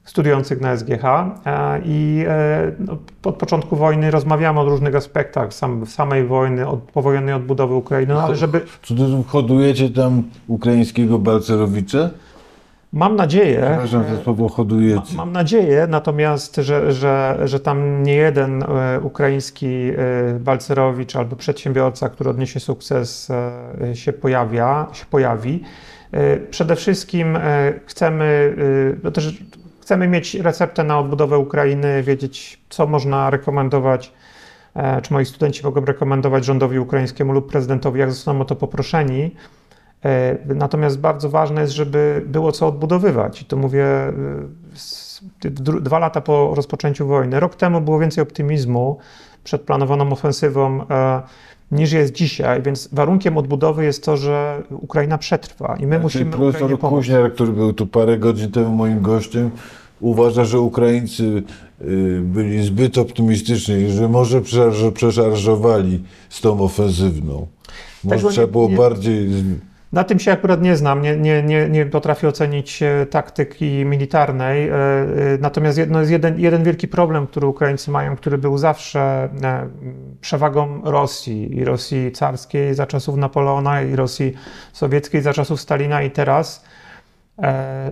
studiujących na SGH e, i e, no, od początku wojny rozmawiamy o różnych aspektach sam, samej wojny, od powojennej odbudowy Ukrainy, no, ale żeby, Cudzysłów, hodujecie tam ukraińskiego Balcerowicza? mam nadzieję, Przepraszam za słowo hodujecie. Mam nadzieję natomiast, że, że, że tam nie jeden e, ukraiński Balcerowicz albo przedsiębiorca, który odniesie sukces, się pojawia, się pojawi. Przede wszystkim chcemy, no też chcemy mieć receptę na odbudowę Ukrainy, wiedzieć, co można rekomendować, e, czy moi studenci mogą rekomendować rządowi ukraińskiemu lub prezydentowi, jak zostaną o to poproszeni. E, Natomiast bardzo ważne jest, żeby było co odbudowywać. I to mówię e, dwa lata po rozpoczęciu wojny. Rok temu było więcej optymizmu przed planowaną ofensywą niż jest dzisiaj, więc warunkiem odbudowy jest to, że Ukraina przetrwa i my musimy Czyli profesor Ukrainie pomóc. Kuźniar, który był tu parę godzin temu moim gościem, uważa, że Ukraińcy y, byli zbyt optymistyczni że może przeszar- przeszarżowali z tą ofensywną. Może Tego trzeba nie- było nie- bardziej... Na tym się akurat nie znam, nie, nie, nie, nie potrafię ocenić e, taktyki militarnej. e, e, Natomiast jedno, jest jeden, jeden wielki problem, który Ukraińcy mają, który był zawsze przewagą Rosji i Rosji carskiej za czasów Napoleona i Rosji sowieckiej za czasów Stalina i teraz.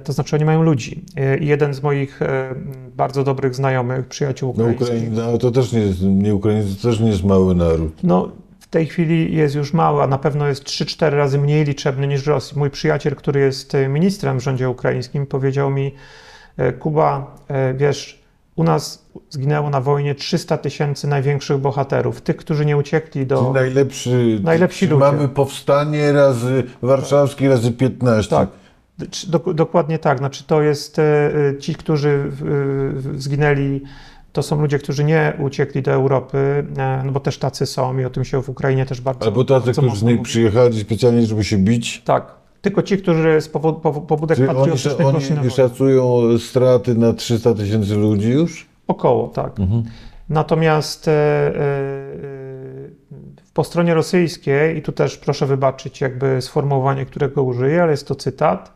To znaczy oni mają ludzi. I jeden z moich bardzo dobrych znajomych, przyjaciół No, ukraińskich, Ukraiń, no, to też nie jest, nie Ukraińcy to też nie jest mały naród. no, tej chwili jest już mały, a na pewno jest 3-4 razy mniej liczebny niż w Rosji. Mój przyjaciel, który jest e, ministrem w rządzie ukraińskim, powiedział mi: e, Kuba, e, wiesz, u nas zginęło na wojnie 300 tysięcy największych bohaterów, tych, którzy nie uciekli do. Najlepszy, Najlepsi ludzie. Mamy powstanie razy warszawskie razy 15. Tak. Dok- dokładnie tak. Znaczy, to jest ci, którzy zginęli To są ludzie, którzy nie uciekli do Europy, e, no bo też tacy są i o tym się w Ukrainie też bardzo Albo tacy, bardzo którzy z niej przyjechali specjalnie, żeby się bić. Tak, tylko ci, którzy z powo- powo- pobudek Czy oni, patriotycznych oni wojnę. szacują straty na 300 tysięcy ludzi już? Około, tak. Mhm. Natomiast e, e, po stronie rosyjskiej, i tu też proszę wybaczyć jakby sformułowanie, którego użyję, ale jest to cytat,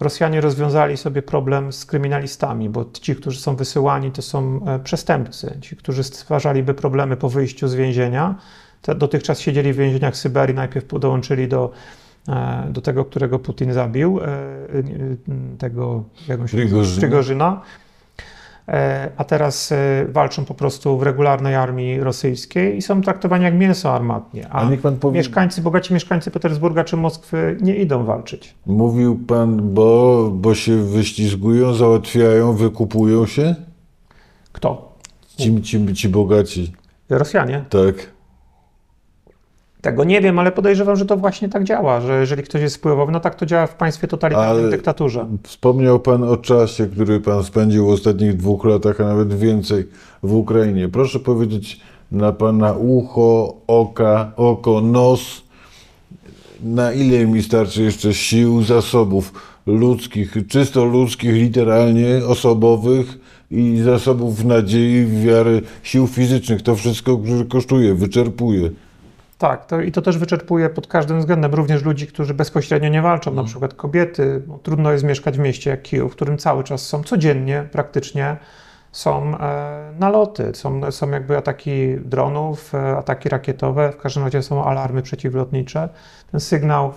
Rosjanie rozwiązali sobie problem z kryminalistami, bo ci, którzy są wysyłani, to są e, przestępcy. Ci, którzy stwarzaliby problemy po wyjściu z więzienia, te dotychczas siedzieli w więzieniach Syberii, najpierw dołączyli do, e, do tego, którego Putin zabił, e, tego jak on się? Prigorzyna. Prigorzyna. E, a teraz e, walczą po prostu w regularnej armii rosyjskiej i są traktowani jak mięso armatnie. A A powie, mieszkańcy, bogaci mieszkańcy Petersburga czy Moskwy nie idą walczyć. mówił pan, bo, bo się wyślizgują, załatwiają, wykupują się? Kto? Ci, ci, ci bogaci, Rosjanie. tak. Tego nie wiem, ale podejrzewam, że to właśnie tak działa, że jeżeli ktoś jest wpływowy, no tak to działa w państwie totalitarnym, Ale- dyktaturze. Wspomniał Pan o czasie, który Pan spędził w ostatnich dwóch latach, a nawet więcej w Ukrainie. Proszę powiedzieć na Pana ucho, oka, oko, nos, na ile mi starczy jeszcze sił, zasobów ludzkich, czysto ludzkich, literalnie, osobowych i zasobów nadziei, wiary, sił fizycznych. To wszystko kosztuje, wyczerpuje. Tak, to, i to też wyczerpuje pod każdym względem również ludzi, którzy bezpośrednio nie walczą, na przykład kobiety. No, trudno jest mieszkać w mieście jak Kijów, w którym cały czas są codziennie praktycznie są e, naloty, są, są jakby ataki dronów, e, ataki rakietowe, w każdym razie są alarmy przeciwlotnicze. Ten sygnał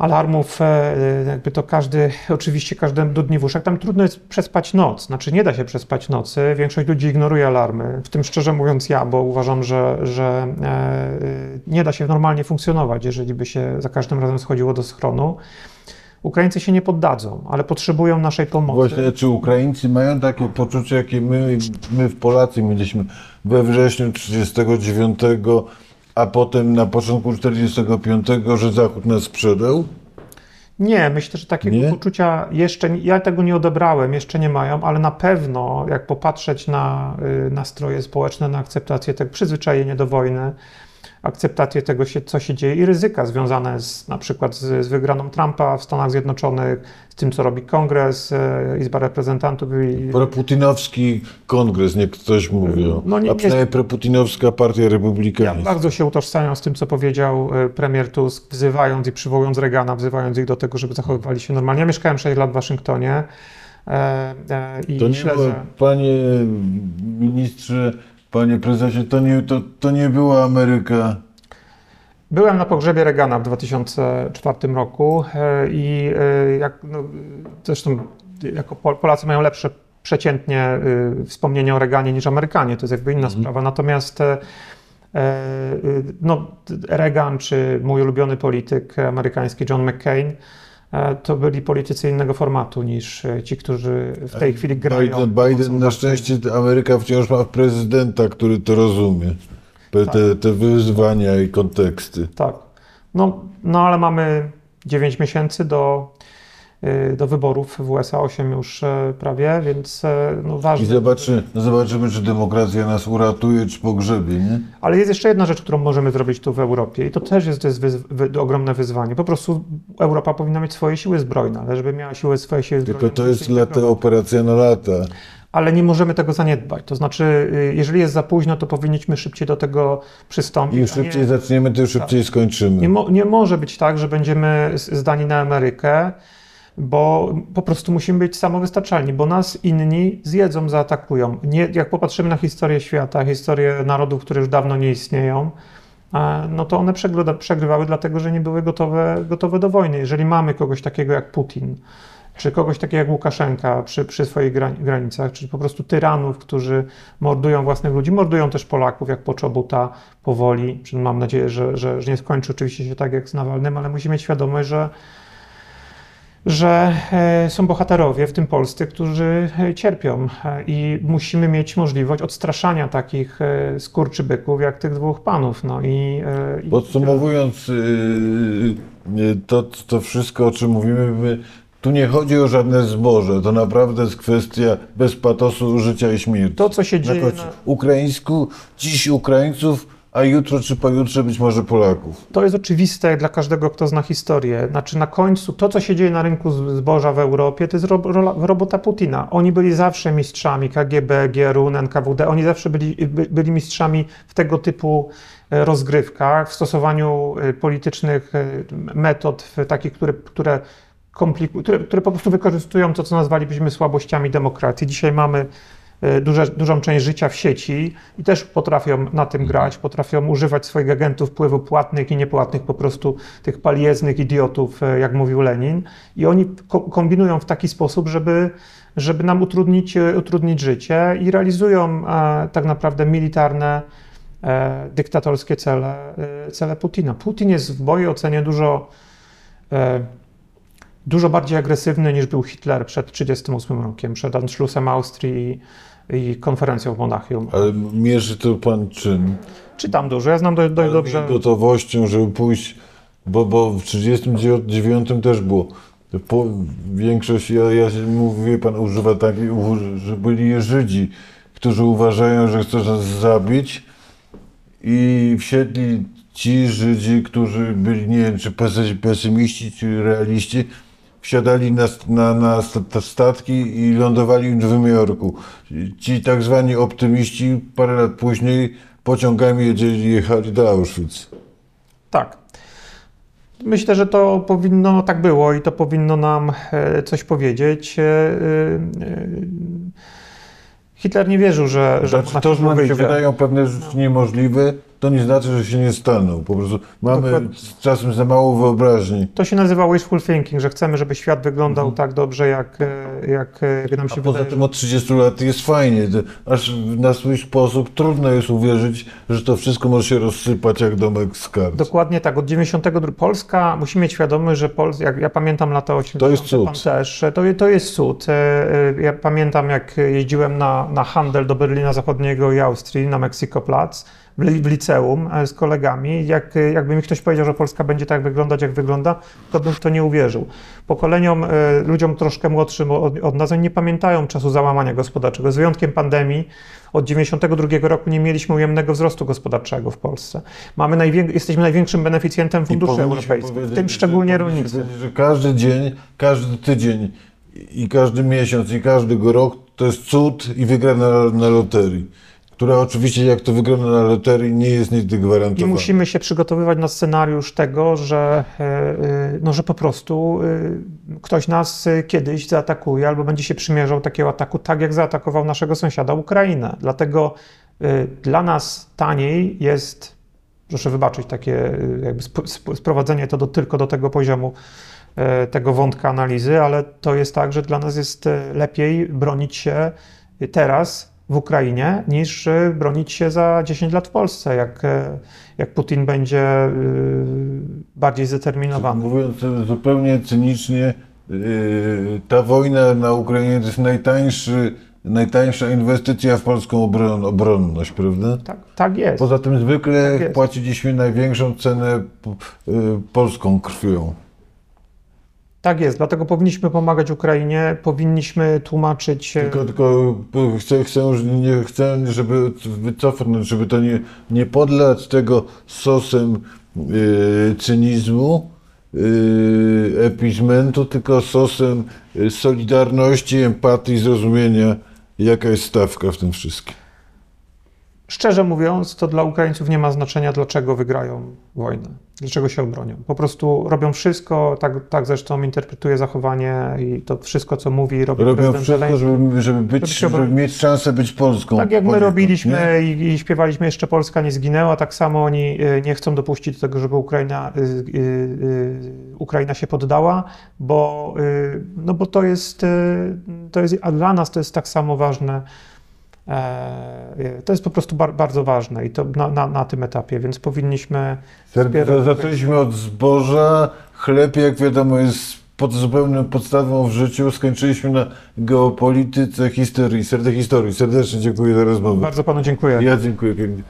alarmów, e, jakby to każdy, oczywiście każdemu dudni w uszach. Tam trudno jest przespać noc, znaczy nie da się przespać nocy. Większość ludzi ignoruje alarmy, w tym szczerze mówiąc ja, bo uważam, że, że e, nie da się normalnie funkcjonować, jeżeli by się za każdym razem schodziło do schronu. Ukraińcy się nie poddadzą, ale potrzebują naszej pomocy. Właśnie, czy Ukraińcy mają takie poczucie, jakie my, my w Polacy mieliśmy we wrześniu 39, a potem na początku 45, że Zachód nas sprzedał? Nie, myślę, że takiego Nie? poczucia jeszcze, ja tego nie odebrałem, jeszcze nie mają, ale na pewno jak popatrzeć na y, nastroje społeczne, na akceptację tego, przyzwyczajenie do wojny, akceptację tego, się, co się dzieje i ryzyka związane z, na przykład z, z wygraną Trumpa w Stanach Zjednoczonych, z tym, co robi Kongres, y, Izba Reprezentantów i, Proputinowski kongres, niech ktoś mówi. o. No nie- a przynajmniej proputinowska partia Ja republikańska. bardzo się utożsamiam z tym, co powiedział e, premier Tusk, wzywając i przywołując Reagana, wzywając ich do tego, żeby zachowywali się normalnie. Ja mieszkałem 6 lat w Waszyngtonie e, e, i To nie śledzę. było, panie ministrze, panie prezesie, to nie, to, to nie była Ameryka. Byłem na pogrzebie Reagana w 2004 roku e, i e, jak, no, zresztą jako Pol- Polacy mają lepsze przeciętnie e, wspomnienie o Reaganie niż Amerykanie, to jest jakby inna sprawa. Natomiast no, Reagan czy mój ulubiony polityk amerykański John McCain to byli politycy innego formatu niż e, ci, którzy w tej chwili grają. Biden, Biden na szczęście Ameryka wciąż ma prezydenta, który to rozumie. Te, te, te wyzwania i konteksty. Tak. No, no ale mamy 9 miesięcy do, do wyborów w USA, 8 już e, prawie, więc e, no I ważne. zobaczy, zobaczymy, czy demokracja nas uratuje, czy pogrzebie, nie? Ale jest jeszcze jedna rzecz, którą możemy zrobić tu w Europie i to też jest, to jest wyz, wy, ogromne wyzwanie. Po prostu Europa powinna mieć swoje siły zbrojne, ale żeby miała siły, swoje siły zbrojne... Tylko to jest lata, operacja na lata. Ale nie możemy tego zaniedbać. To znaczy, y, jeżeli jest za późno, to powinniśmy szybciej do tego przystąpić. Im szybciej nie... zaczniemy, tym szybciej skończymy. Nie, mo, nie może być tak, że będziemy zdani na Amerykę, bo po prostu musimy być samowystarczalni, bo nas inni zjedzą, zaatakują. Nie, jak popatrzymy na historię świata, historię narodów, które już dawno nie istnieją, e, no to one przegrywa, przegrywały dlatego, że nie były gotowe, gotowe do wojny. Jeżeli mamy kogoś takiego jak Putin, czy kogoś takiego jak Łukaszenka przy, przy swoich grani- granicach, czy po prostu tyranów, którzy mordują własnych ludzi, mordują też Polaków, jak Poczobuta powoli. Czy Mam nadzieję, że, że, że nie skończy oczywiście się tak jak z Nawalnym, ale musimy mieć świadomość, że, że e, są bohaterowie, w tym polscy, którzy e, cierpią e, i musimy mieć możliwość odstraszania takich skurczybyków jak tych dwóch panów. No i, i Podsumowując yy, yy, to, to wszystko, o czym mówimy, my Tu nie chodzi o żadne zboże, to naprawdę jest kwestia bez patosu życia i śmierci. To, co się dzieje na- Ukraińsku, dziś Ukraińców, a jutro czy pojutrze być może Polaków. To jest oczywiste dla każdego, kto zna historię. Znaczy na końcu to, co się dzieje na rynku zboża w Europie, to jest ro, robota Putina. Oni byli zawsze mistrzami KGB, GRU, NKWD. Oni zawsze byli, by, byli mistrzami w tego typu e, rozgrywkach, w stosowaniu e, politycznych e, metod, takich, które, które, które, które po prostu wykorzystują to, co nazwalibyśmy słabościami demokracji. Dzisiaj mamy duże, dużą część życia w sieci i też potrafią na tym grać, potrafią używać swoich agentów wpływu płatnych i niepłatnych, po prostu tych palieznych idiotów, e, jak mówił Lenin. I oni ko- kombinują w taki sposób, żeby, żeby nam utrudnić, e, utrudnić życie i realizują e, tak naprawdę militarne, e, dyktatorskie cele, e, cele Putina. Putin jest w mojej ocenie dużo e, dużo bardziej agresywny niż był Hitler przed 1938 rokiem, przed Anschlussem Austrii i, konferencją w Monachium. Ale mierzy to pan czym? Czytam dużo, ja znam dość, dość dobrze. Gotowością, żeby pójść, bo, bo w 1939 też było. Po, większość, ja, ja się mówię, pan używa takiej, że byli Żydzi, którzy uważają, że chcą nas zabić i wsiedli ci Żydzi, którzy byli, nie wiem, czy pesy- pesymiści, czy realiści, wsiadali na, na, na sta- statki i lądowali w Nowym Jorku. Ci tak zwani optymiści parę lat później pociągami jedzieli, jechali do Auschwitz. Tak. Myślę, że to powinno, tak było i to powinno nam e, coś powiedzieć. E, e, Hitler nie wierzył, że, że Znaczy, to, że nam się wydają pewne rzeczy niemożliwe, to nie znaczy, że się nie staną. Po prostu mamy Dokładnie. czasem za mało wyobraźni. To się nazywa wishful thinking, że chcemy, żeby świat wyglądał tak dobrze, jak, e, jak, e, jak nam się Mhm. A poza wydaje. tym od 30 lat jest fajnie. Aż na swój sposób trudno jest uwierzyć, że to wszystko może się rozsypać jak domek z kart. Dokładnie tak, od 92. Polska, musimy mieć świadomość, że Polska, jak ja pamiętam lata 80. To jest cud. Też, to, to jest cud. E, e, Ja pamiętam, jak jeździłem na, na handel do Berlina Zachodniego i Austrii, na Mexikoplatz, w, li- w liceum e, z kolegami. Jak, e, jakby mi ktoś powiedział, że Polska będzie tak wyglądać, jak wygląda, to bym w to nie uwierzył. Pokoleniom, e, ludziom troszkę młodszym od, od nas, oni nie pamiętają czasu załamania gospodarczego. Z wyjątkiem pandemii, od 92 roku nie mieliśmy ujemnego wzrostu gospodarczego w Polsce. Mamy najwię- jesteśmy największym beneficjentem funduszy europejskich, w tym szczególnie powiedzieć, Że każdy dzień, każdy tydzień i każdy miesiąc i każdy rok to jest cud i wygrana na, na loterii. Która oczywiście, jak to wygrana na loterii, nie jest nigdy I gwarantowana. musimy się przygotowywać na scenariusz tego, że, e, e, no, że po prostu e, ktoś nas kiedyś zaatakuje albo będzie się przymierzał takiego ataku, tak jak zaatakował naszego sąsiada Ukrainę. Dlatego dla nas taniej jest, proszę wybaczyć, takie jakby sp- sp- sprowadzenie to do, tylko do tego poziomu tego wątka analizy, ale to jest tak, że dla nas jest lepiej bronić się teraz w Ukrainie, niż e, bronić się za 10 lat w Polsce, jak, e, jak Putin będzie e, bardziej zdeterminowany. Mówiąc zupełnie cynicznie, yy, ta wojna na Ukrainie to jest najtańszy, najtańsza inwestycja w polską obron, obronność, prawda? Tak, tak jest. Poza tym zwykle Tak jest. płaciliśmy największą cenę polską krwią. Tak jest, dlatego powinniśmy pomagać Ukrainie, powinniśmy tłumaczyć. e, Tylko, tylko chcę, chcę, że nie chcę, żeby wycofnąć, żeby to nie, nie podlać tego sosem yy, cynizmu, yy, epizmentu, tylko sosem solidarności, empatii, zrozumienia, jaka jest stawka w tym wszystkim. Szczerze mówiąc, to dla Ukraińców nie ma znaczenia, dlaczego wygrają wojnę, dlaczego się obronią. Po prostu robią wszystko, tak, tak zresztą interpretuje zachowanie i to wszystko, co mówi, robi Robią prezydent wszystko, Zełenski. żeby, żeby, być, Żeby żeby mieć szansę być Polską. Tak jak my robiliśmy i, i śpiewaliśmy jeszcze Polska nie zginęła, tak samo oni y, nie chcą dopuścić do tego, żeby Ukraina, y, y, y, Ukraina się poddała, bo, y, no bo to jest, y, to jest, a dla nas to jest tak samo ważne. E, To jest po prostu bar, bardzo ważne i to na, na, na tym etapie, więc powinniśmy Ser- Zaczęliśmy od zboża, chleb, jak wiadomo, jest pod zupełną podstawą w życiu. Skończyliśmy na geopolityce, historii, serde historii. Serdecznie dziękuję za rozmowę. Bardzo panu dziękuję. Ja dziękuję pięknie.